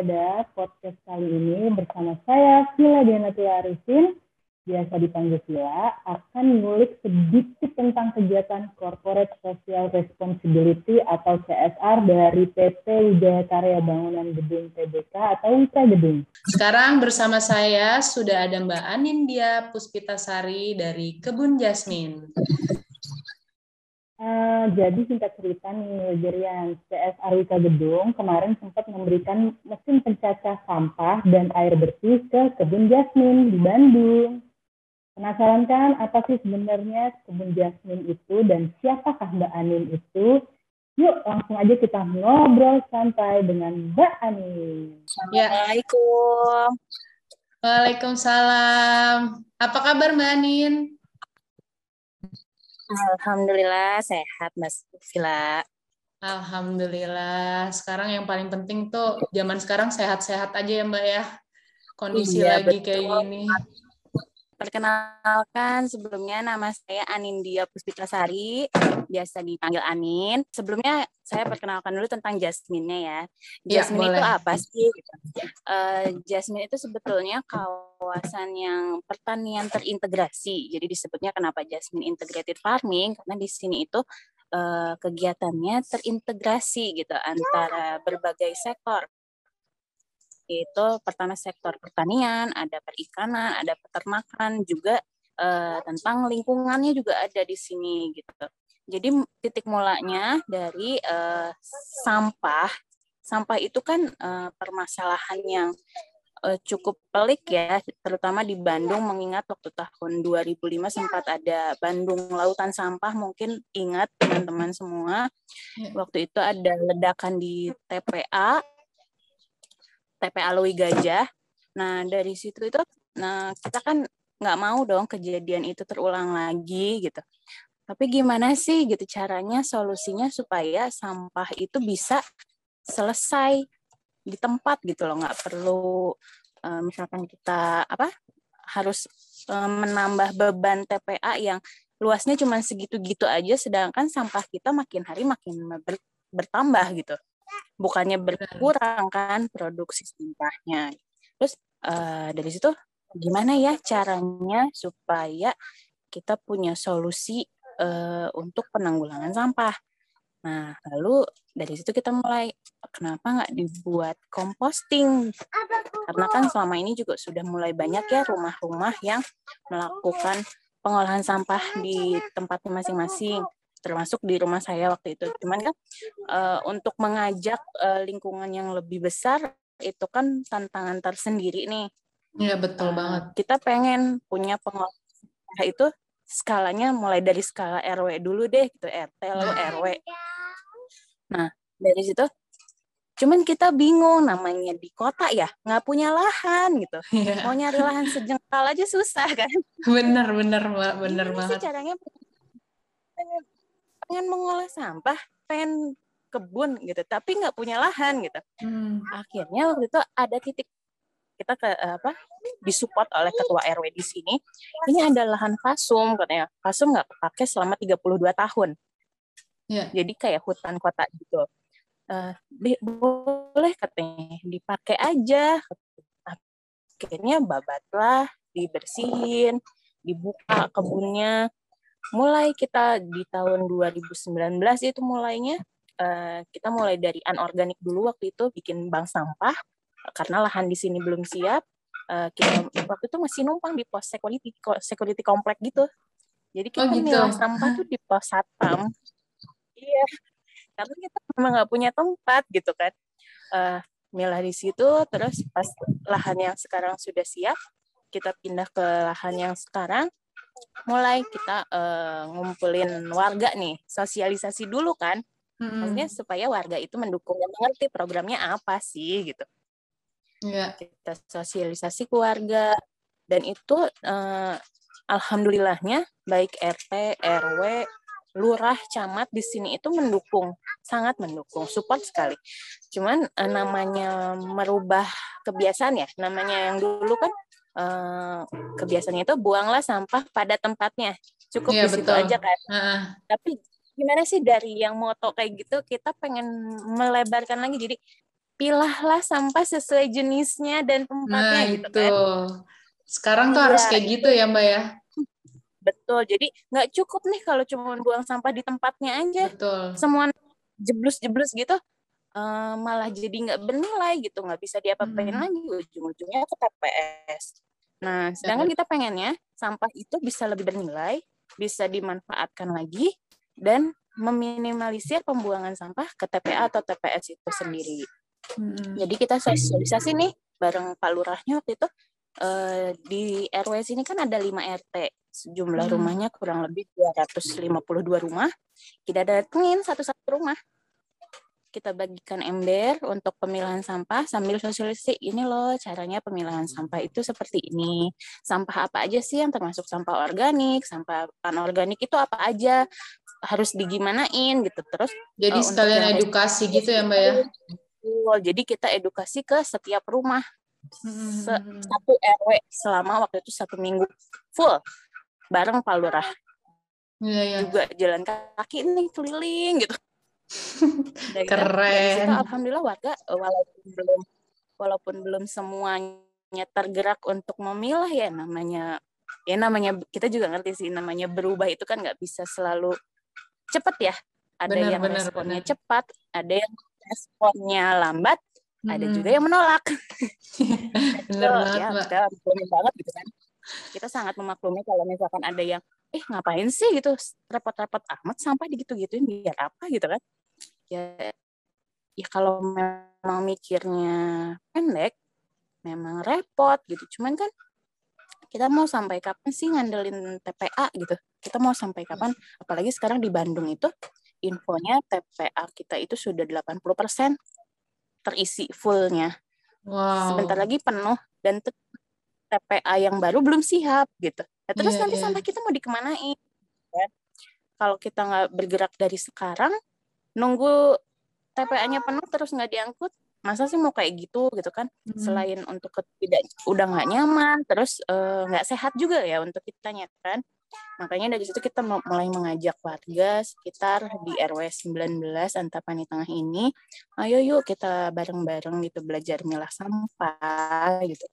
berada, podcast kali ini bersama saya, Vila Dianatul Arifin, biasa dipanggil Vila, akan ngulik sedikit tentang kegiatan Corporate Social Responsibility atau CSR dari PT Wijaya Karya Bangunan Gedung TBK atau WIKA Gedung. Sekarang bersama saya sudah ada Mbak Anindya Puspitasari dari Kebun Jasmine. Uh, jadi singkat cerita nih, Jerian, CSR Wika Gedung kemarin sempat memberikan mesin pencacah sampah dan air bersih ke kebun jasmin di Bandung. Penasaran kan apa sih sebenarnya kebun jasmin itu dan siapakah Mbak Anin itu? Yuk langsung aja kita ngobrol santai dengan Mbak Anin. Ya. Assalamualaikum. Waalaikumsalam. Apa kabar Mbak Anin? Alhamdulillah sehat Mas Vila. Alhamdulillah. Sekarang yang paling penting tuh zaman sekarang sehat-sehat aja ya Mbak ya. Kondisi iya, lagi betul. kayak gini. Perkenalkan sebelumnya nama saya Anindya Puspitasari, biasa dipanggil Anin. Sebelumnya saya perkenalkan dulu tentang Jasmine-nya ya. Iya, Jasmine ya, itu apa sih? Uh, Jasmine itu sebetulnya kawasan yang pertanian terintegrasi. Jadi disebutnya kenapa Jasmine Integrated Farming karena di sini itu uh, kegiatannya terintegrasi gitu antara berbagai sektor yaitu pertama sektor pertanian, ada perikanan, ada peternakan, juga uh, tentang lingkungannya juga ada di sini gitu. Jadi titik mulanya dari uh, sampah, sampah itu kan uh, permasalahan yang uh, cukup pelik ya, terutama di Bandung mengingat waktu tahun 2005 sempat ada Bandung Lautan Sampah, mungkin ingat teman-teman semua. Ya. Waktu itu ada ledakan di TPA TPA Lui Gajah. Nah dari situ itu, nah kita kan nggak mau dong kejadian itu terulang lagi gitu. Tapi gimana sih gitu caranya solusinya supaya sampah itu bisa selesai di tempat gitu loh, nggak perlu uh, misalkan kita apa harus uh, menambah beban TPA yang luasnya cuma segitu-gitu aja, sedangkan sampah kita makin hari makin ber, bertambah gitu bukannya berkurang kan produksi sampahnya. Terus uh, dari situ gimana ya caranya supaya kita punya solusi uh, untuk penanggulangan sampah. Nah, lalu dari situ kita mulai kenapa nggak dibuat composting? Karena kan selama ini juga sudah mulai banyak ya rumah-rumah yang melakukan pengolahan sampah di tempatnya masing-masing termasuk di rumah saya waktu itu. Cuman kan uh, untuk mengajak uh, lingkungan yang lebih besar itu kan tantangan tersendiri nih. Iya betul uh, banget. Kita pengen punya pengolah itu skalanya mulai dari skala RW dulu deh gitu RT lalu nah. RW. Nah dari situ cuman kita bingung namanya di kota ya nggak punya lahan gitu yeah. mau nyari lahan sejengkal aja susah kan bener bener mbak bener banget caranya pengen mengolah sampah, pengen kebun gitu, tapi nggak punya lahan gitu. Hmm. Akhirnya waktu itu ada titik kita ke apa disupport oleh ketua RW di sini. Ini ada lahan fasum katanya. Fasum nggak pakai selama 32 tahun. Yeah. Jadi kayak hutan kota gitu. Uh, boleh katanya dipakai aja. Akhirnya babatlah, dibersihin, dibuka kebunnya, mulai kita di tahun 2019 itu mulainya uh, kita mulai dari anorganik dulu waktu itu bikin bank sampah karena lahan di sini belum siap uh, kita waktu itu masih numpang di pos security security komplek gitu. Jadi kita oh, gitu. sampah tuh di pos satpam. Iya karena kita memang nggak punya tempat gitu kan. Uh, milah di situ terus pas lahan yang sekarang sudah siap kita pindah ke lahan yang sekarang mulai kita uh, ngumpulin warga nih, sosialisasi dulu kan. Hmm. Maksudnya supaya warga itu mendukung dan mengerti programnya apa sih gitu. Yeah. Kita sosialisasi ke warga dan itu uh, alhamdulillahnya baik RT, RW, lurah, camat di sini itu mendukung, sangat mendukung, support sekali. Cuman uh, namanya merubah kebiasaan ya, namanya yang dulu kan uh, kebiasaannya itu buanglah sampah pada tempatnya cukup yeah, di situ betul. aja kan uh. tapi gimana sih dari yang moto kayak gitu kita pengen melebarkan lagi jadi pilahlah sampah sesuai jenisnya dan tempatnya nah, gitu itu. kan. Sekarang tuh ya, harus kayak gitu ya Mbak ya. Betul. Jadi nggak cukup nih kalau cuma buang sampah di tempatnya aja. Betul. Semua jeblus-jeblus gitu uh, malah jadi nggak bernilai gitu, nggak bisa diapa-apain hmm. lagi ujung-ujungnya ke TPS. Nah, sedangkan kita pengennya sampah itu bisa lebih bernilai, bisa dimanfaatkan lagi dan meminimalisir pembuangan sampah ke TPA atau TPS itu sendiri. Hmm. Jadi kita sosialisasi nih bareng Pak Lurahnya waktu itu uh, di RW sini kan ada 5 RT. Jumlah hmm. rumahnya kurang lebih 252 rumah. Kita datengin satu-satu rumah. Kita bagikan ember untuk pemilahan sampah sambil sosialisasi ini loh caranya pemilahan sampah itu seperti ini. Sampah apa aja sih yang termasuk sampah organik, sampah anorganik itu apa aja harus digimanain gitu. Terus jadi uh, sekalian edukasi gitu ya Mbak ya. Jadi kita edukasi ke setiap rumah hmm. satu RW selama waktu itu satu minggu full bareng Pak Lurah. Iya, iya. Juga jalan kaki nih keliling gitu. Keren. Situ, alhamdulillah warga eh, walaupun belum walaupun belum semuanya tergerak untuk memilah ya namanya ya namanya kita juga ngerti sih namanya berubah itu kan nggak bisa selalu cepat ya. Ada benar, yang benar, responnya benar. cepat, ada yang responnya lambat, hmm. ada juga yang menolak. Benar banget, ya, Mbak. Kita banget gitu kan. Kita sangat memaklumi kalau misalkan ada yang, eh ngapain sih gitu, repot-repot amat sampah digitu-gituin biar apa gitu kan. Ya, ya kalau memang mikirnya pendek, memang repot gitu. Cuman kan kita mau sampai kapan sih ngandelin TPA gitu? Kita mau sampai kapan? Apalagi sekarang di Bandung itu infonya TPA kita itu sudah 80% terisi fullnya. Wow. Sebentar lagi penuh dan TPA yang baru belum siap gitu. Ya, terus yeah, nanti yeah. sampah kita mau dikemanain? Ya. Kalau kita nggak bergerak dari sekarang, nunggu TPA-nya penuh terus nggak diangkut, masa sih mau kayak gitu gitu kan? Hmm. Selain untuk tidak udah nggak nyaman, terus eh, nggak uh, sehat juga ya untuk kitanya kan? Makanya dari situ kita mulai mengajak warga sekitar di RW 19 Antapani Tengah ini, ayo yuk kita bareng-bareng gitu belajar milah sampah gitu.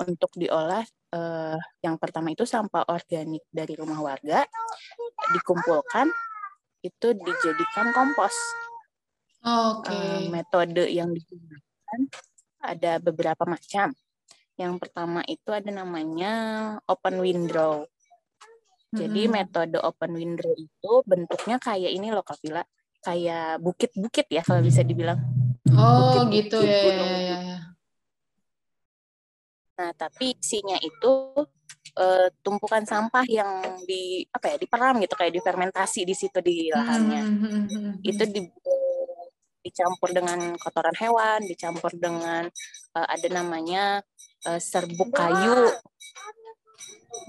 Untuk diolah eh, yang pertama itu sampah organik dari rumah warga dikumpulkan itu dijadikan kompos. Oke. Okay. Eh, metode yang digunakan ada beberapa macam. Yang pertama itu ada namanya open window. Jadi hmm. metode open window itu bentuknya kayak ini loh Kavila, kayak bukit-bukit ya kalau bisa dibilang. Oh bukit, gitu ya, ya, ya, ya. Nah tapi isinya itu uh, tumpukan sampah yang di apa ya diperam gitu kayak difermentasi di situ di lahannya. Hmm. hmm, hmm, hmm itu di dicampur dengan kotoran hewan, dicampur dengan uh, ada namanya uh, serbuk kayu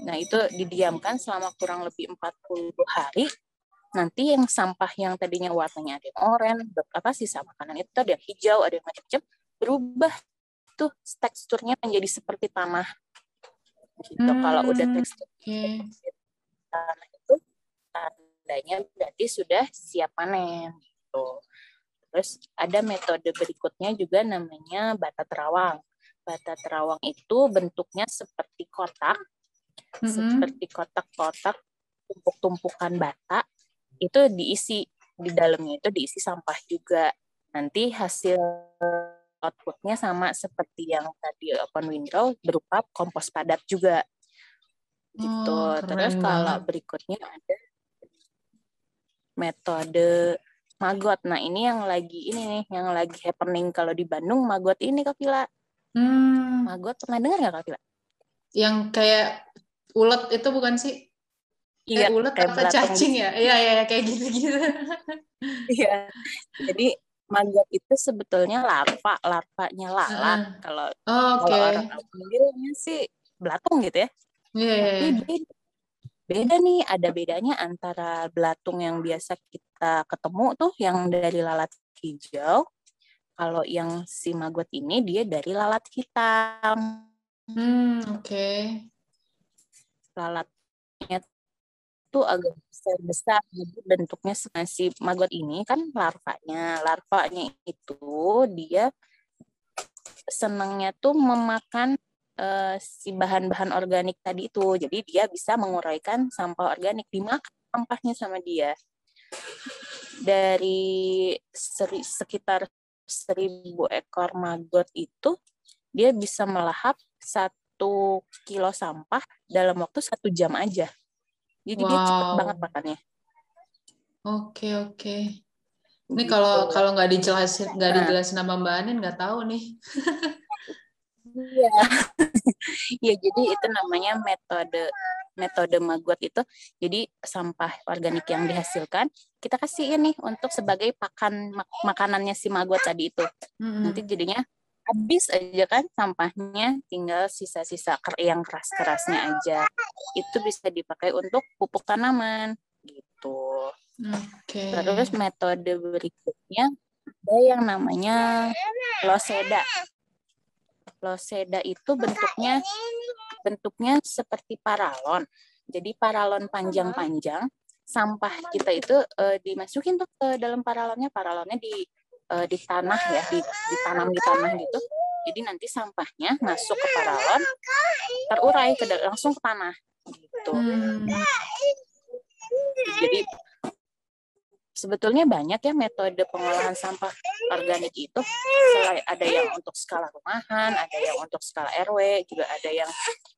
Nah, itu didiamkan selama kurang lebih 40 hari. Nanti yang sampah yang tadinya warnanya ada yang oranye, apa sisa makanan itu ada yang hijau, ada yang macam-macam, berubah tuh teksturnya menjadi seperti tanah. Gitu. Hmm, Kalau udah tekstur okay. tanah itu tandanya berarti sudah siap panen gitu. Terus ada metode berikutnya juga namanya bata terawang. Bata terawang itu bentuknya seperti kotak mm-hmm. seperti kotak-kotak tumpuk-tumpukan bata itu diisi di dalamnya itu diisi sampah juga nanti hasil outputnya sama seperti yang tadi open window berupa kompos padat juga gitu oh, terus kalau berikutnya ada metode magot nah ini yang lagi ini nih yang lagi happening kalau di Bandung magot ini Kak Vila hmm. magot pernah dengar nggak Kak Vila yang kayak ulet itu bukan sih? Iya, eh, ulet kayak apa cacing ya? Iya, iya, iya, kayak gitu-gitu. Iya. Jadi maggot itu sebetulnya larva, larvanya lalat. Uh, kalau oh, okay. kalau orang manggilnya sih belatung gitu ya. Iya, yeah, Tapi yeah. beda, beda nih, ada bedanya antara belatung yang biasa kita ketemu tuh yang dari lalat hijau. Kalau yang si maggot ini dia dari lalat hitam. Hmm, oke. Okay lalatnya itu agak besar besar jadi bentuknya si maggot ini kan larvanya. Larvanya itu dia senangnya tuh memakan uh, si bahan-bahan organik tadi itu. Jadi dia bisa menguraikan sampah organik dimakan sampahnya sama dia. Dari seri, sekitar seribu ekor maggot itu dia bisa melahap satu kilo sampah dalam waktu satu jam aja jadi wow. dia cepet banget makannya. Oke oke. Ini kalau gitu. kalau nggak dijelasin nggak nah. dijelasin nama Mbak Anin nggak tahu nih. Iya. Iya jadi itu namanya metode metode maggot itu. Jadi sampah organik yang dihasilkan kita kasih ini untuk sebagai pakan mak makanannya si maggot tadi itu. Mm -hmm. Nanti jadinya habis aja kan sampahnya tinggal sisa-sisa yang keras-kerasnya aja. Itu bisa dipakai untuk pupuk tanaman gitu. Okay. terus metode berikutnya ada yang namanya loseda. Loseda itu bentuknya bentuknya seperti paralon. Jadi paralon panjang-panjang sampah kita itu uh, dimasukin tuh ke dalam paralonnya. Paralonnya di uh, di tanah ya, di, ditanam di tanah gitu. Jadi nanti sampahnya masuk ke paralon, terurai ke langsung ke tanah gitu. Hmm. Jadi sebetulnya banyak ya metode pengolahan sampah organik itu. Selain ada yang untuk skala rumahan, ada yang untuk skala RW, juga ada yang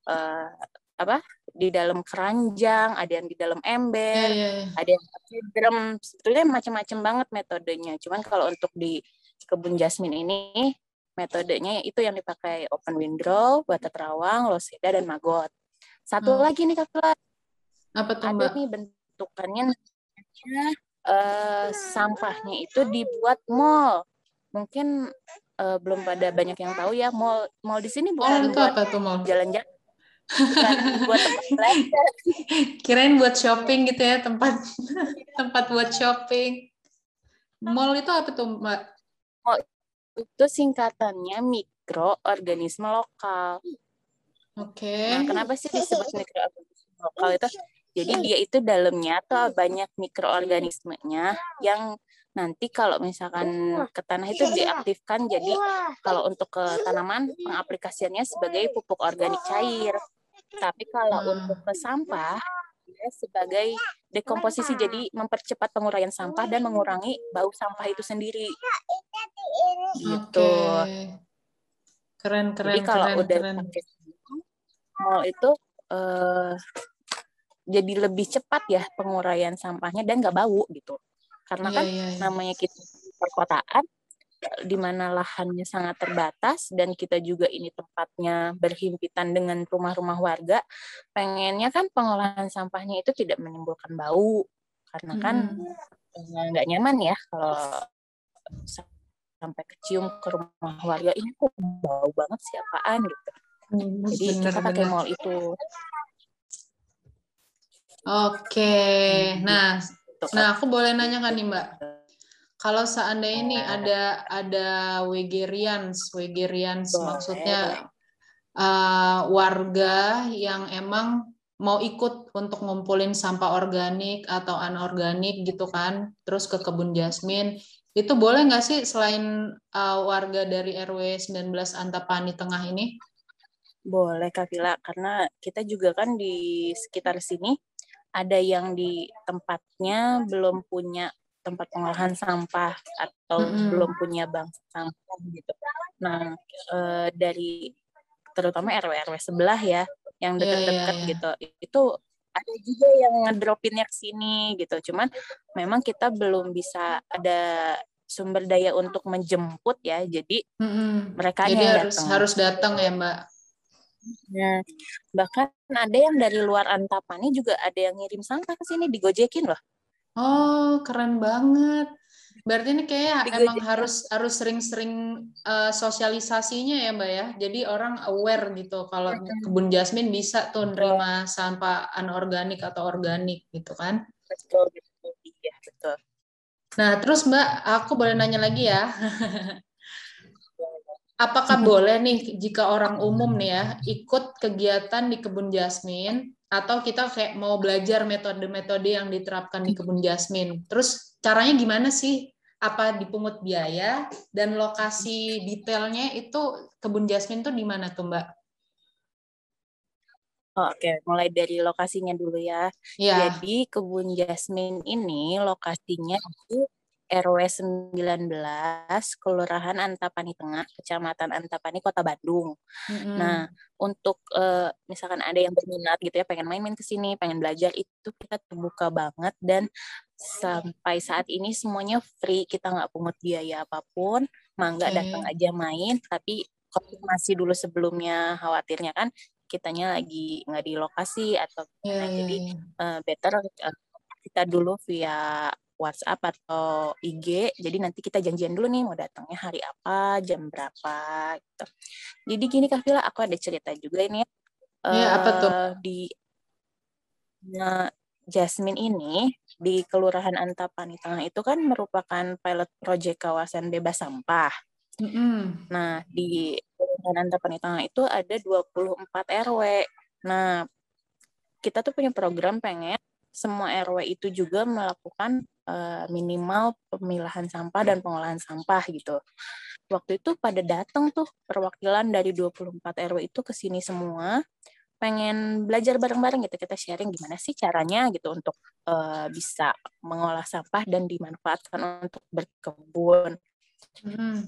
uh, apa di dalam keranjang, ada yang di dalam ember, yeah, yeah, yeah. ada yang pakai drum. Sebetulnya macam-macam banget metodenya. Cuman kalau untuk di kebun jasmine ini metodenya itu yang dipakai open windrow, bata terawang, loseda dan maggot. Satu hmm. lagi nih Kak Apa tuh, Ada nih bentukannya uh, sampahnya itu dibuat mall. Mungkin uh, belum pada banyak yang tahu ya mall mall di sini bukan oh, itu apa tuh mall? Jalan-jalan buat tempat. Kirain buat shopping gitu ya tempat tempat buat shopping. Mall itu apa tuh Mbak? Mall itu singkatannya mikroorganisme lokal. Oke. Okay. Nah, kenapa sih disebut mikroorganisme lokal itu? Jadi dia itu dalamnya tuh banyak mikroorganismenya yang nanti kalau misalkan ke tanah itu diaktifkan jadi kalau untuk ke tanaman pengaplikasiannya sebagai pupuk organik cair. Tapi kalau hmm. untuk ke sampah dia sebagai dekomposisi jadi mempercepat penguraian sampah dan mengurangi bau sampah itu sendiri. Gitu. Okay. Keren keren. Jadi kalau keren, udah keren. pakai mau itu uh, jadi lebih cepat ya penguraian sampahnya dan nggak bau gitu. Karena yeah, kan yeah, yeah. namanya kita perkotaan di mana lahannya sangat terbatas dan kita juga ini tempatnya berhimpitan dengan rumah-rumah warga, pengennya kan pengolahan sampahnya itu tidak menimbulkan bau karena kan hmm. nggak nyaman ya kalau sampai kecium ke rumah warga ini kok bau banget sih apaan gitu. Hmm, Jadi bener, kita pakai mall itu. Oke, nah, gitu kan. nah aku boleh nanya kan nih Mbak, kalau seandainya ini ada ada Wegerians, Wegerians Boleh. maksudnya uh, warga yang emang mau ikut untuk ngumpulin sampah organik atau anorganik gitu kan, terus ke kebun jasmin, itu boleh nggak sih selain uh, warga dari RW 19 Antapani Tengah ini? Boleh Kak Vila, karena kita juga kan di sekitar sini ada yang di tempatnya belum punya tempat pengolahan sampah atau mm-hmm. belum punya bank sampah gitu. Nah, e, dari terutama RW-RW sebelah ya yang iya, dekat-dekat yeah, yeah, yeah. gitu. Itu ada juga yang ngedropinnya ke sini gitu. Cuman memang kita belum bisa ada sumber daya untuk menjemput ya. Jadi mm-hmm. mereka Jadi harus datang. harus datang ya, Mbak. Nah, bahkan ada yang dari luar Antapani juga ada yang ngirim sampah ke sini digojekin loh. Oh, keren banget. Berarti ini kayak emang harus harus sering-sering uh, sosialisasinya ya, Mbak ya. Jadi orang aware gitu kalau kebun jasmin bisa tuh nerima sampah anorganik atau organik gitu kan. Betul, betul. Iya, betul. Nah, terus Mbak, aku boleh nanya lagi ya. Apakah boleh nih jika orang umum nih ya ikut kegiatan di kebun jasmin atau kita kayak mau belajar metode-metode yang diterapkan di kebun jasmin. Terus caranya gimana sih? Apa dipungut biaya dan lokasi detailnya itu kebun jasmin tuh di mana tuh Mbak? Oh, Oke, okay. mulai dari lokasinya dulu ya. ya. Jadi kebun jasmin ini lokasinya itu RW 19, Kelurahan Antapani Tengah, Kecamatan Antapani, Kota Bandung. Mm-hmm. Nah, untuk uh, misalkan ada yang berminat gitu ya, pengen main-main ke sini, pengen belajar itu kita terbuka banget dan sampai saat ini semuanya free, kita nggak pungut biaya apa pun, mangga okay. datang aja main, tapi konfirmasi dulu sebelumnya khawatirnya kan kitanya lagi nggak di lokasi atau yeah, yeah, jadi uh, better uh, kita dulu via WhatsApp atau IG. Jadi nanti kita janjian dulu nih mau datangnya hari apa, jam berapa gitu. Jadi gini Kak Vila, aku ada cerita juga ini ya. Ya, apa tuh? Eh, di nah, Jasmine ini di Kelurahan Antapani Tengah itu kan merupakan pilot project kawasan bebas sampah. Mm -hmm. Nah, di Kelurahan Antapani Tengah itu ada 24 RW. Nah, kita tuh punya program pengen semua RW itu juga melakukan uh, minimal pemilahan sampah dan pengolahan sampah gitu. Waktu itu pada datang tuh perwakilan dari 24 RW itu ke sini semua pengen belajar bareng-bareng gitu kita sharing gimana sih caranya gitu untuk uh, bisa mengolah sampah dan dimanfaatkan untuk berkebun. Hmm.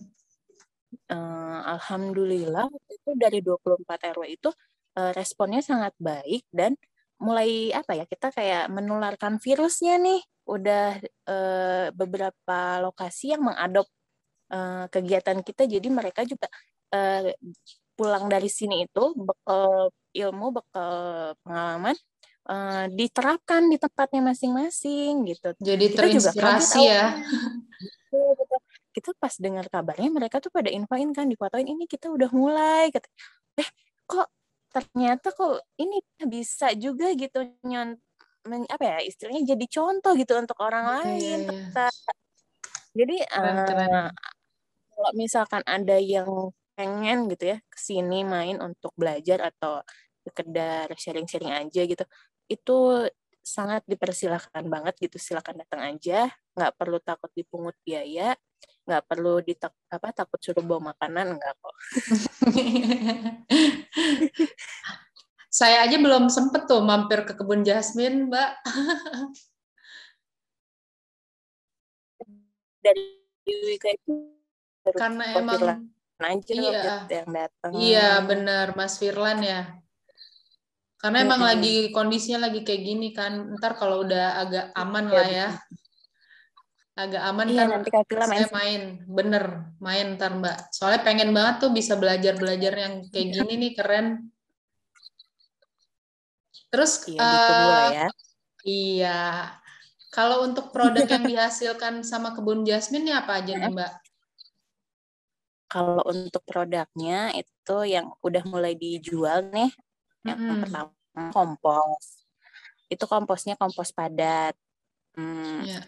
Uh, Alhamdulillah itu dari 24 RW itu uh, responnya sangat baik dan mulai apa ya kita kayak menularkan virusnya nih udah uh, beberapa lokasi yang mengadop uh, kegiatan kita. Jadi mereka juga uh, pulang dari sini itu bekal ilmu bekal pengalaman uh, diterapkan di tempatnya masing-masing gitu. Jadi kita terinspirasi juga ya. Kita pas dengar kabarnya mereka tuh pada infoin kan difotoin ini kita udah mulai kata eh kok ternyata kok ini bisa juga gitu nyon men, apa ya istilahnya jadi contoh gitu untuk orang okay. lain kita jadi keren, uh, keren. kalau misalkan ada yang pengen gitu ya ke sini main untuk belajar atau sekedar sharing-sharing aja gitu itu sangat dipersilahkan banget gitu silakan datang aja. Nggak perlu takut dipungut biaya nggak perlu ditak apa takut suruh bawa makanan enggak kok. Saya aja belum sempet tuh mampir ke kebun jasmin mbak. Dari Wika itu karena emang aja iya, yang datang. Iya benar Mas Firlan ya karena emang lagi kondisinya lagi kayak gini kan ntar kalau udah agak aman lah ya. agak aman iya, kan nanti Kapila main. saya main. bener main ntar mbak. Soalnya pengen banget tuh bisa belajar belajar yang kayak gini nih keren. Terus iya, uh, ya. iya. Kalau untuk produk yang dihasilkan sama kebun jasmin ini apa aja nih mbak? Kalau untuk produknya itu yang udah mulai dijual nih yang mm -hmm. pertama kompos itu komposnya kompos padat hmm, yeah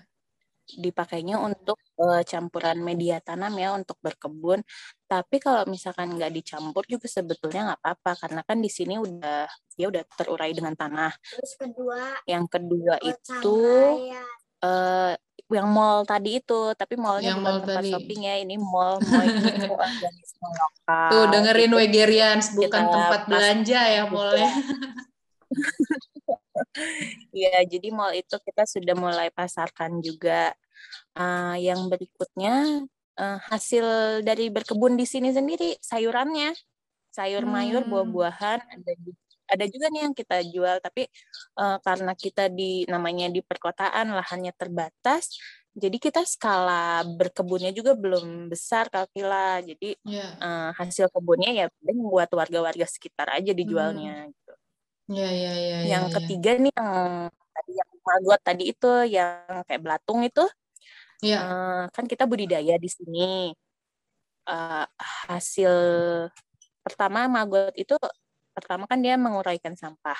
dipakainya untuk uh, campuran media tanam ya untuk berkebun. Tapi kalau misalkan nggak dicampur juga sebetulnya nggak apa-apa karena kan di sini udah ya udah terurai dengan tanah. Terus kedua, yang kedua itu uh, yang mall tadi itu, tapi mallnya yang bukan mall tempat tadi. shopping ya, ini mall mall itu organisme lokal. Tuh dengerin gitu. Wegerians bukan Kita tempat belanja ya mallnya. Iya, jadi mall itu kita sudah mulai pasarkan juga. Uh, yang berikutnya uh, hasil dari berkebun di sini sendiri sayurannya, sayur mayur, hmm. buah-buahan ada ada juga nih yang kita jual tapi uh, karena kita di namanya di perkotaan lahannya terbatas jadi kita skala berkebunnya juga belum besar Kalkila jadi yeah. Iya. uh, hasil kebunnya ya buat warga-warga sekitar aja dijualnya hmm. Gitu. Ya, ya, ya, yang ya, ketiga nih yang tadi yang maggot tadi itu yang kayak belatung itu, ya. uh, kan kita budidaya di sini. Uh, hasil pertama maggot itu pertama kan dia menguraikan sampah.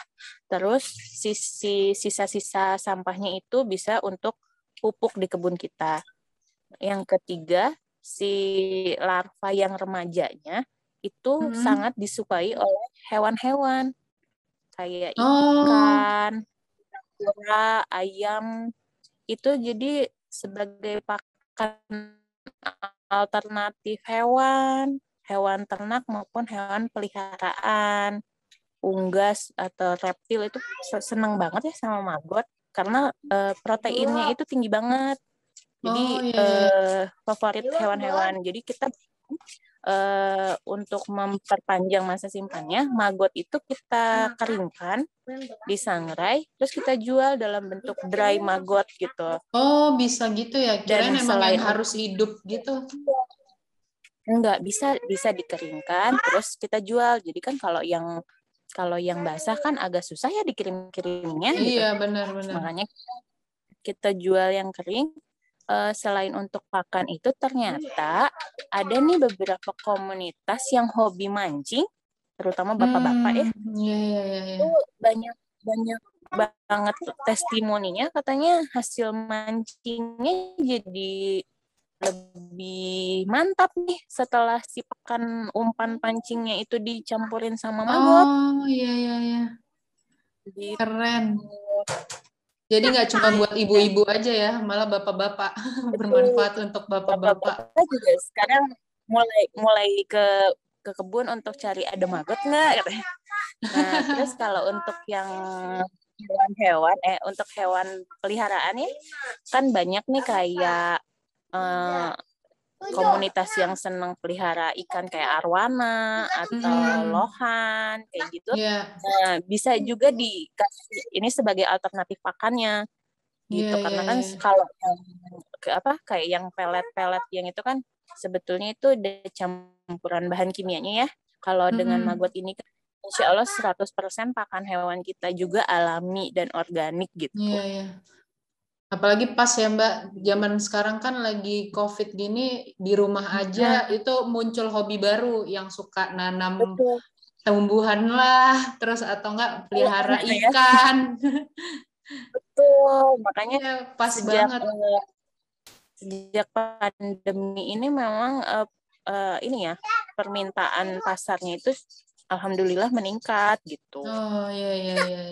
Terus sisi sisa-sisa sampahnya itu bisa untuk pupuk di kebun kita. Yang ketiga si larva yang remajanya itu hmm. sangat disukai oleh hewan-hewan kayak oh. ikan, oh. ayam itu jadi sebagai pakan alternatif hewan, hewan ternak maupun hewan peliharaan, unggas atau reptil itu seneng banget ya sama maggot karena uh, proteinnya itu tinggi banget. Jadi oh, iya. uh, favorit hewan-hewan. Jadi kita uh, untuk memperpanjang masa simpannya, maggot itu kita keringkan, disangrai, terus kita jual dalam bentuk dry maggot gitu. Oh, bisa gitu ya. Kirain Dan selain harus hidup gitu. Enggak, bisa bisa dikeringkan terus kita jual. Jadi kan kalau yang kalau yang basah kan agak susah ya dikirim-kirimnya. Gitu. Iya, benar-benar. Makanya kita jual yang kering. Uh, selain untuk pakan itu ternyata ada nih beberapa komunitas yang hobi mancing, terutama bapak-bapak ya. hmm, ya. Iya, iya, iya. Itu banyak banyak banget testimoninya katanya hasil mancingnya jadi lebih mantap nih setelah si pakan umpan pancingnya itu dicampurin sama maggot. Oh iya iya iya. Gitu. Keren. Jadi nggak cuma buat ibu-ibu aja ya, malah bapak-bapak. Bermanfaat untuk bapak-bapak. juga sekarang mulai mulai ke ke kebun untuk cari ada maggot nggak Nah terus kalau untuk yang hewan-hewan, eh untuk hewan peliharaan ya, kan banyak nih kayak uh, komunitas yang senang pelihara ikan kayak arwana atau hmm. lohan kayak gitu. Yeah. Nah, bisa juga dikasih ini sebagai alternatif pakannya gitu yeah, karena yeah, kan yeah. kalau yang apa kayak yang pelet-pelet yang itu kan sebetulnya itu ada campuran bahan kimianya ya. Kalau hmm. dengan maggot ini kan insya Allah 100% pakan hewan kita juga alami dan organik gitu. Iya, yeah, yeah. Apalagi pas ya Mbak, zaman sekarang kan lagi COVID gini di rumah aja itu muncul hobi baru yang suka nanam Betul. tumbuhan lah, terus atau enggak pelihara ya, ikan. Betul, makanya ya, pas sejak, banget. Sejak pandemi ini memang uh, uh, ini ya permintaan pasarnya itu alhamdulillah meningkat gitu. Oh iya iya iya.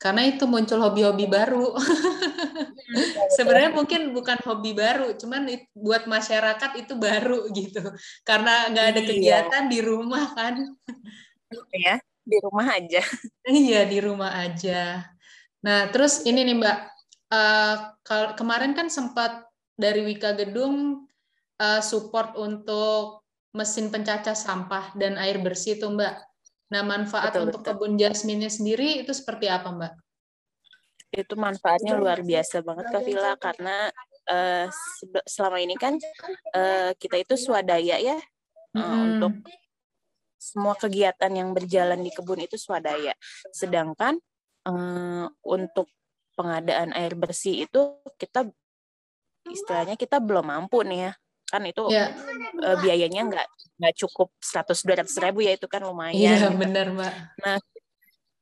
Iya karena itu muncul hobi-hobi baru. Sebenarnya mungkin bukan hobi baru, cuman buat masyarakat itu baru gitu. Karena nggak ada iya. kegiatan iya. di rumah kan. Ya, di rumah aja. iya, di rumah aja. Nah, terus ini nih Mbak, uh, kemarin kan sempat dari Wika Gedung uh, support untuk mesin pencacah sampah dan air bersih tuh Mbak. Nah, manfaat betul, untuk betul. kebun jasminnya sendiri itu seperti apa, Mbak? Itu manfaatnya luar biasa banget, Kak Vila, karena uh, selama ini kan uh, kita itu swadaya ya uh, hmm. untuk semua kegiatan yang berjalan di kebun itu swadaya. Sedangkan uh, untuk pengadaan air bersih itu kita istilahnya kita belum mampu nih ya kan itu yeah. uh, biayanya nggak nggak cukup 100 200 ribu ya itu kan lumayan. Iya yeah, benar mbak. Nah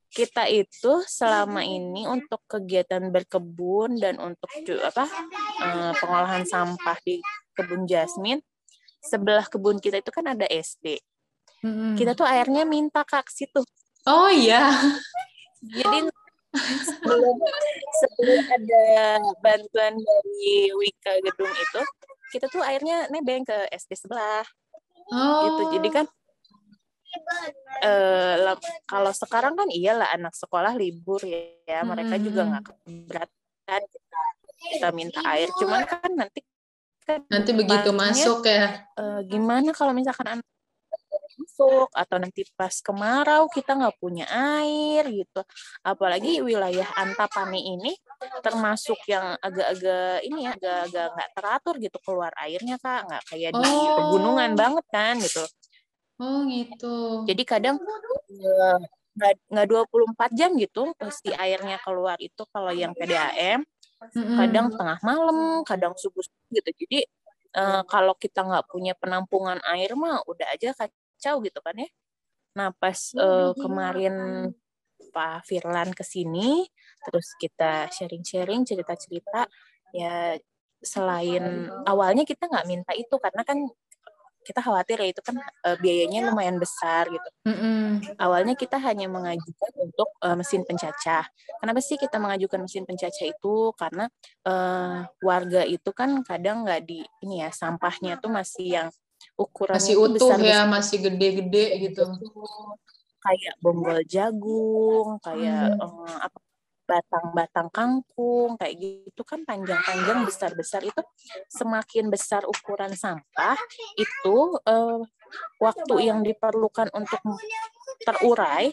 kita itu selama ini untuk kegiatan berkebun dan untuk apa uh, pengolahan sampah di kebun jasmin sebelah kebun kita itu kan ada SD. Hmm. Kita tuh airnya minta kak situ. Oh iya. Jadi sebelum sebelum ada bantuan dari Wika Gedung itu kita tuh airnya nebeng ke SD sebelah. Oh. gitu. Jadi kan uh, kalau sekarang kan iyalah anak sekolah libur ya. Hmm. mereka juga nggak keberatan. Kita, kita minta air. Cuman kan nanti kan nanti begitu masuk ya. uh, gimana kalau misalkan anak masuk atau nanti pas kemarau kita nggak punya air gitu. Apalagi wilayah Antapani ini termasuk yang agak-agak ini ya agak-agak nggak teratur gitu keluar airnya kak. Nggak kayak di oh. pegunungan banget kan gitu. Oh gitu. Jadi kadang nggak nggak 24 jam gitu pasti airnya keluar itu kalau yang PDAM mm-hmm. kadang tengah malam kadang subuh gitu. Jadi uh, kalau kita nggak punya penampungan air mah udah aja kacau gitu kan ya. Nah pas uh, kemarin Pak Firlan ke sini, terus kita sharing-sharing cerita-cerita, ya selain awalnya kita nggak minta itu karena kan kita khawatir ya itu kan uh, biayanya lumayan besar gitu. Mm-hmm. Awalnya kita hanya mengajukan untuk uh, mesin pencacah. Kenapa sih kita mengajukan mesin pencacah itu? Karena uh, warga itu kan kadang nggak di ini ya sampahnya tuh masih yang ukurannya masih utuh besar, ya, masih gede-gede gitu. Kayak bonggol jagung, kayak hmm. um, apa batang-batang kangkung kayak gitu kan panjang-panjang besar-besar itu semakin besar ukuran sampah itu uh, waktu yang diperlukan untuk terurai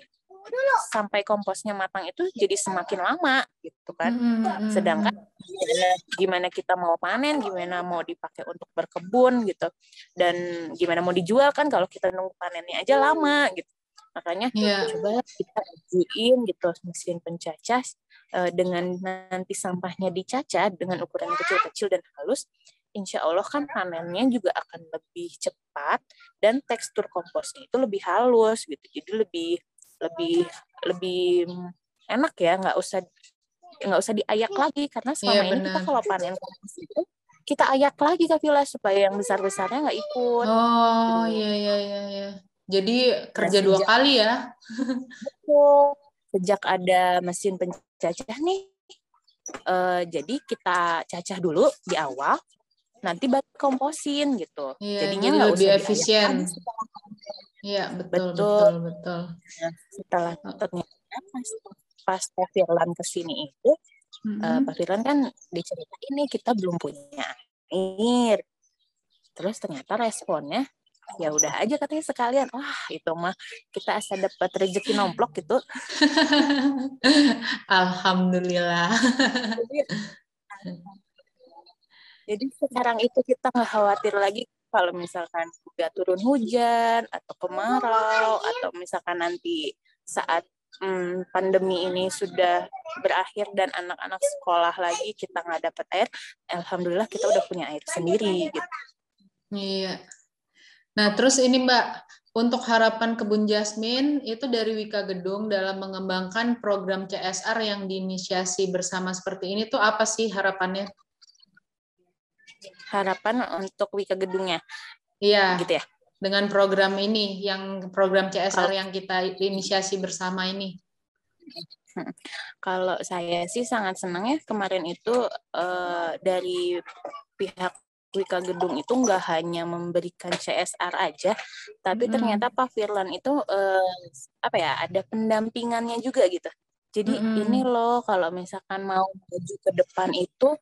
sampai komposnya matang itu jadi semakin lama gitu kan. Hmm, hmm, Sedangkan gimana, gimana kita mau panen, gimana mau dipakai untuk berkebun gitu, dan gimana mau dijual kan kalau kita nunggu panennya aja lama gitu. Makanya yeah. coba kita ajuin gitu mesin pencacah uh, dengan nanti sampahnya dicacah dengan ukuran kecil-kecil dan halus, insya Allah kan panennya juga akan lebih cepat dan tekstur komposnya itu lebih halus gitu. Jadi lebih lebih lebih enak ya, nggak usah nggak usah diayak lagi karena selama yeah, ini kita kalau panen itu kita ayak lagi Vila supaya yang besar-besarnya nggak ikut. Oh iya iya iya. iya. Jadi kerja nah, dua kali ya. Sejak ada mesin pencacah nih, uh, jadi kita cacah dulu di awal, nanti baru komposin gitu. Iya, Jadinya nggak lebih usah efisien. Iya betul betul betul. betul. Nah, setelah ternyata pas pas Pak Firlan ke sini itu, mm -hmm. uh, Pak Firlan kan diceritain ini kita belum punya air. Terus ternyata responnya ya udah aja katanya sekalian wah itu mah kita asal dapat rezeki nomplok gitu alhamdulillah jadi sekarang itu kita nggak khawatir lagi kalau misalkan udah turun hujan atau kemarau atau misalkan nanti saat hmm, pandemi ini sudah berakhir dan anak-anak sekolah lagi kita nggak dapat air, alhamdulillah kita udah punya air sendiri gitu. Iya. Nah, terus ini Mbak, untuk harapan kebun jasmin itu dari Wika Gedung dalam mengembangkan program CSR yang diinisiasi bersama seperti ini tuh apa sih harapannya? Harapan untuk Wika Gedungnya? Iya. Gitu ya. Dengan program ini, yang program CSR yang kita inisiasi bersama ini. Kalau saya sih sangat senang ya kemarin itu uh, dari pihak Wika Gedung itu nggak hanya memberikan CSR aja, tapi hmm. ternyata Pak Firlan itu eh, apa ya ada pendampingannya juga gitu. Jadi hmm. ini loh kalau misalkan mau maju ke depan itu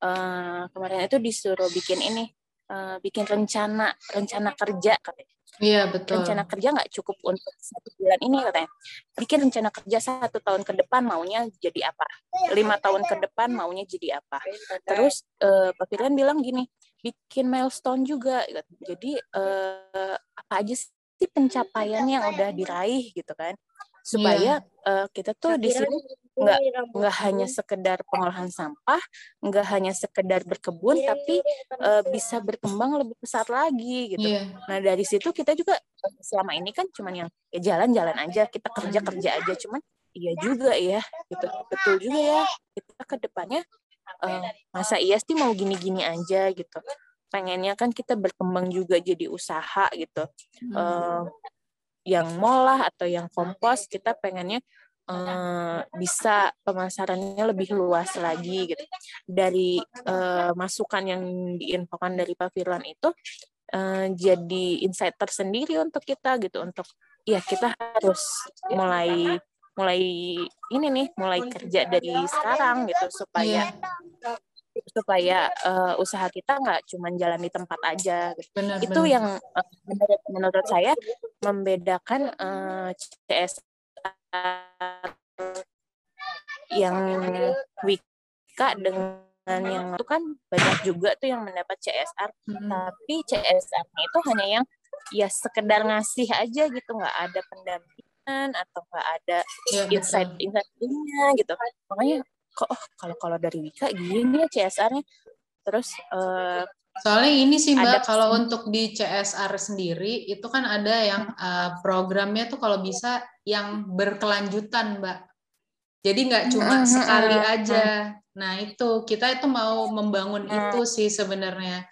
eh, kemarin itu disuruh bikin ini, eh, bikin rencana rencana kerja katanya. Iya betul. Rencana kerja nggak cukup untuk satu bulan ini katanya. Bikin rencana kerja satu tahun ke depan maunya jadi apa? Lima tahun ke depan maunya jadi apa? Terus uh, Pak Firlan bilang gini, bikin milestone juga gitu. jadi uh, apa aja sih pencapaian yang udah diraih gitu kan supaya yeah. uh, kita tuh di sini nggak nggak hanya sekedar pengolahan sampah nggak hanya sekedar berkebun tapi uh, bisa berkembang lebih besar lagi gitu. Yeah. nah dari situ kita juga selama ini kan cuman yang ya jalan-jalan aja kita kerja kerja aja cuman iya juga ya gitu. Betul juga ya kita ke depannya uh, masa iya sih mau gini-gini aja gitu. Pengennya kan kita berkembang juga jadi usaha gitu. Hmm. uh, yang molah atau yang kompos kita pengennya uh, bisa pemasarannya lebih luas lagi gitu dari uh, masukan yang diinfokan dari Pak Firlan itu uh, jadi insight tersendiri untuk kita gitu untuk ya kita harus mulai mulai ini nih mulai kerja dari sekarang gitu supaya yeah. supaya uh, usaha kita nggak cuma jalan di tempat aja gitu. benar, itu benar. yang uh, menurut menurut saya membedakan uh, eh, CSR yang Wika dengan yang itu kan banyak juga tuh yang mendapat CSR hmm. tapi CSR-nya itu hanya yang ya sekedar ngasih aja gitu. Nggak ada pendamping atau nggak ada ya, insight insightnya gitu. Makanya kok oh, kalau kalau dari Wika gini ya CSR-nya terus uh, soalnya ini sih mbak ada, kalau untuk di CSR sendiri itu kan ada yang uh, programnya tuh kalau bisa yang berkelanjutan mbak. Jadi nggak cuma sekali aja. nah itu kita itu mau membangun itu sih sebenarnya.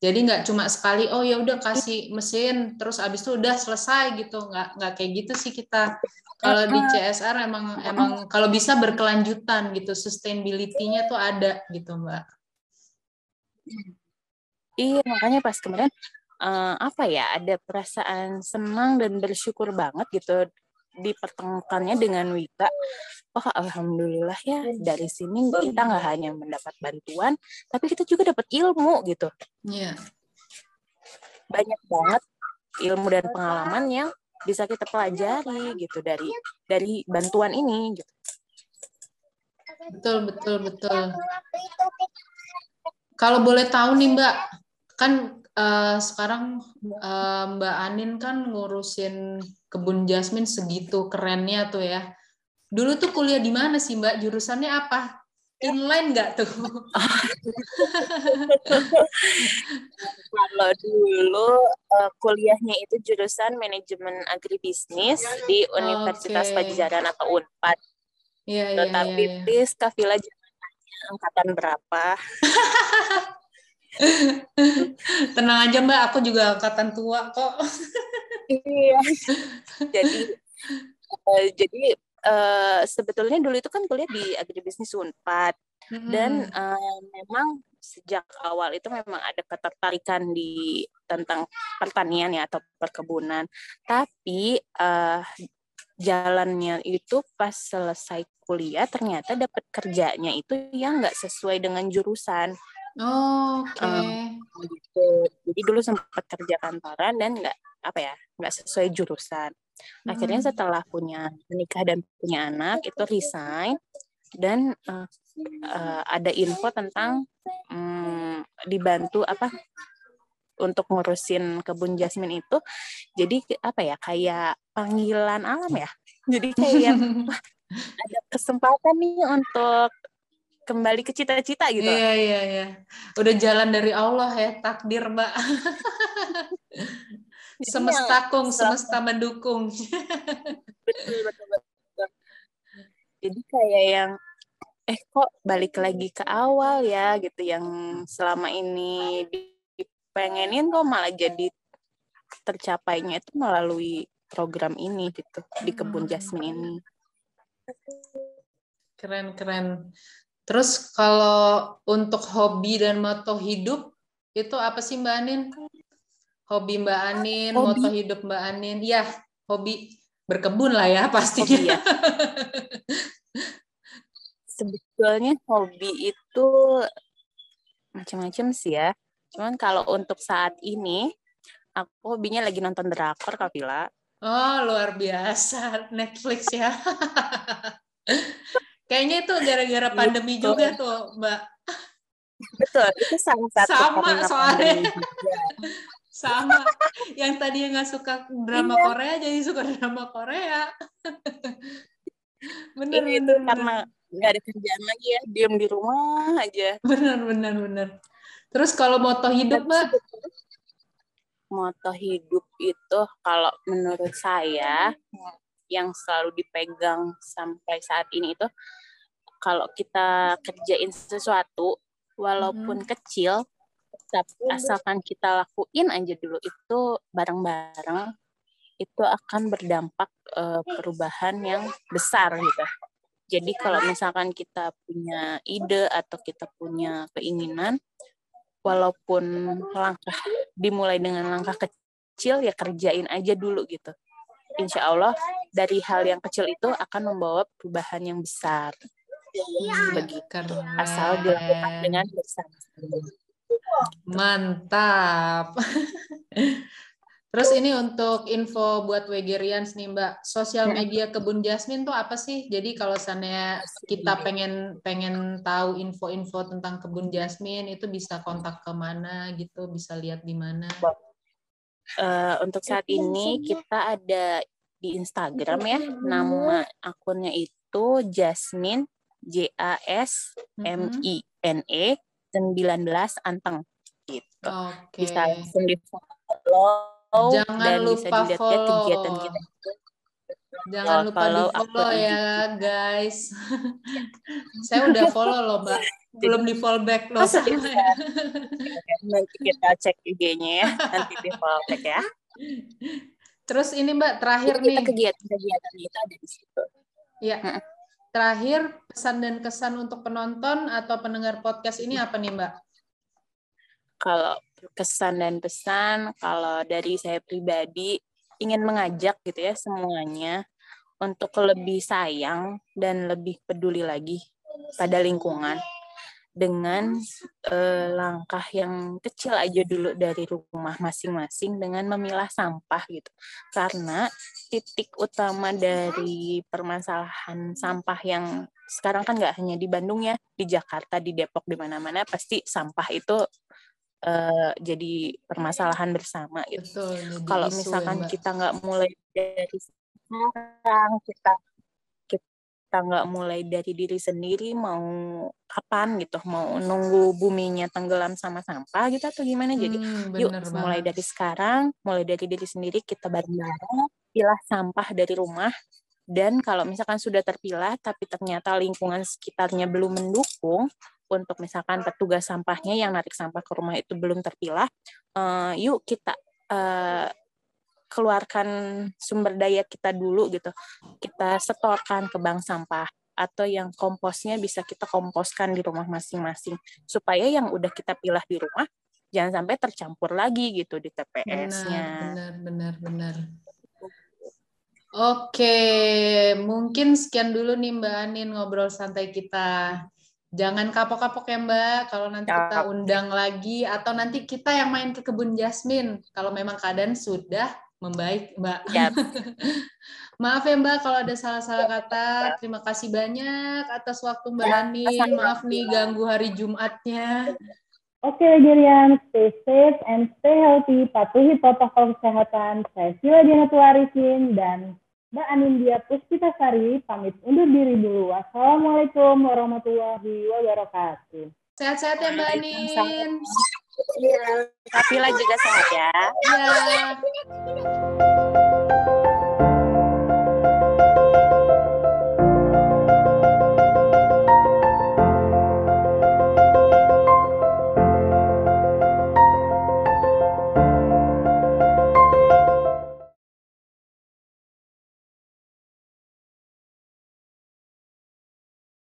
Jadi nggak cuma sekali, oh ya udah kasih mesin, terus abis itu udah selesai gitu, nggak nggak kayak gitu sih kita. Kalau di CSR emang emang kalau bisa berkelanjutan gitu, sustainability-nya tuh ada gitu mbak. Iya makanya pas kemarin uh, apa ya ada perasaan senang dan bersyukur banget gitu dipertemukannya dengan Wika. Oh alhamdulillah ya dari sini kita nggak hanya mendapat bantuan, tapi kita juga dapat ilmu gitu. Iya. Yeah. Banyak banget ilmu dan pengalaman yang bisa kita pelajari gitu dari dari bantuan ini gitu. Betul betul betul. Kalau boleh tahu nih Mbak, kan uh, sekarang uh, Mbak Anin kan ngurusin kebun jasmin segitu kerennya tuh ya. Dulu tuh kuliah di mana sih Mbak? Jurusannya apa? Inline nggak tuh? Kalau dulu uh, kuliahnya itu jurusan manajemen agribisnis di Universitas okay. Pajajaran atau Unpad. Iya, iya, Tetapi iya, iya. please Kavila jangan angkatan berapa. Tenang aja Mbak, aku juga angkatan tua kok. iya. Jadi uh, jadi uh, sebetulnya dulu itu kan kuliah di agribisnis Unpad hmm. dan uh, memang sejak awal itu memang ada ketertarikan di tentang pertanian ya atau perkebunan. Tapi uh, jalannya itu pas selesai kuliah ternyata dapat kerjanya itu yang nggak sesuai dengan jurusan. Oh, Oke. Okay. Um, gitu. Jadi dulu sempat kerja kantoran dan nggak apa ya nggak sesuai jurusan. Akhirnya hmm. setelah punya menikah dan punya anak itu resign dan uh, uh, ada info tentang um, dibantu apa untuk ngurusin kebun jasmin itu jadi apa ya kayak panggilan alam ya jadi kayak ada kesempatan nih untuk kembali ke cita-cita gitu. Iya iya iya. Udah jalan dari Allah ya takdir mbak. semesta kung, semesta mendukung. betul, betul betul Jadi kayak yang eh kok balik lagi ke awal ya gitu yang selama ini dipengenin kok malah jadi tercapainya itu melalui program ini gitu di kebun hmm. jasmin ini. Keren keren. Terus kalau untuk hobi dan moto hidup itu apa sih Mbak Anin? Hobi Mbak Anin, hobi. moto hidup Mbak Anin, ya hobi berkebun lah ya pastinya. Hobi ya. Sebetulnya hobi itu macam-macam sih ya. Cuman kalau untuk saat ini, aku hobinya lagi nonton drakor, Kapila. Oh, luar biasa. Netflix ya. Kayaknya itu gara-gara gitu. pandemi gitu. juga tuh, Mbak. Betul, itu salah satu sama soalnya. sama. Yang tadinya nggak suka drama iya. Korea jadi suka drama Korea. bener, Ini bener, itu karena nggak ada kerjaan lagi ya, diam di rumah aja. Bener, bener, bener. Terus kalau moto hidup, Mbak? Moto hidup itu kalau menurut saya yang selalu dipegang sampai saat ini itu kalau kita kerjain sesuatu walaupun hmm. kecil tapi asalkan kita lakuin aja dulu itu bareng-bareng itu akan berdampak uh, perubahan yang besar gitu. Jadi kalau misalkan kita punya ide atau kita punya keinginan walaupun langkah dimulai dengan langkah kecil ya kerjain aja dulu gitu insya Allah dari hal yang kecil itu akan membawa perubahan yang besar. Hmm, Begitu. Asal dilakukan dengan bersama-sama. Mantap. Terus ini untuk info buat Wegerians nih Mbak, sosial ya. media kebun jasmin tuh apa sih? Jadi kalau sana kita pengen pengen tahu info-info tentang kebun jasmin itu bisa kontak ke mana gitu, bisa lihat di mana? uh, untuk saat ini kita ada di Instagram ya nama akunnya itu Jasmine J A S M I N E 19 Anteng gitu. Okay. Bisa langsung di follow Jangan dan lupa bisa dilihat follow. kegiatan kita. Jangan lupa follow di follow ya guys. Saya udah follow loh, Mbak. belum di fallback loh sama ya. nanti kita cek IG-nya ya nanti di fallback ya terus ini mbak terakhir Jadi nih kegiatan-kegiatan itu ada di situ ya terakhir pesan dan kesan untuk penonton atau pendengar podcast ini apa nih mbak? Kalau kesan dan pesan kalau dari saya pribadi ingin mengajak gitu ya semuanya untuk lebih sayang dan lebih peduli lagi pada lingkungan dengan eh, langkah yang kecil aja dulu dari rumah masing-masing dengan memilah sampah gitu. Karena titik utama dari permasalahan sampah yang sekarang kan nggak hanya di Bandung ya, di Jakarta, di Depok, di mana-mana pasti sampah itu uh, jadi permasalahan bersama gitu. Kalau misalkan ya, kita nggak mulai dari sekarang kita kita nggak mulai dari diri sendiri mau kapan gitu mau nunggu buminya tenggelam sama sampah gitu atau gimana jadi hmm, yuk banget. mulai dari sekarang mulai dari diri sendiri kita bareng-bareng pilah sampah dari rumah dan kalau misalkan sudah terpilah tapi ternyata lingkungan sekitarnya belum mendukung untuk misalkan petugas sampahnya yang narik sampah ke rumah itu belum terpilah uh, yuk kita uh, keluarkan sumber daya kita dulu gitu. Kita setorkan ke bank sampah atau yang komposnya bisa kita komposkan di rumah masing-masing supaya yang udah kita pilah di rumah jangan sampai tercampur lagi gitu di TPS-nya. Benar, benar, benar. Oke, mungkin sekian dulu nih Mbak Anin ngobrol santai kita. Jangan kapok-kapok ya Mbak, kalau nanti kita undang lagi atau nanti kita yang main ke kebun Jasmine. Kalau memang keadaan sudah membaik, Mbak. Yep. Maaf ya Mbak kalau ada salah-salah kata. Terima kasih banyak atas waktu Mbak ya, Anin. Maaf nih ganggu hari Jumatnya. Oke, okay, Gerian, stay safe and stay healthy. Patuhi protokol kesehatan. Saya Sila Diana Tuarisin dan Mbak Anindya Puspitasari pamit undur diri dulu. Wassalamualaikum warahmatullahi wabarakatuh. Sehat-sehat ya Mbak Anin. Kapila juga sehat ya. Ya.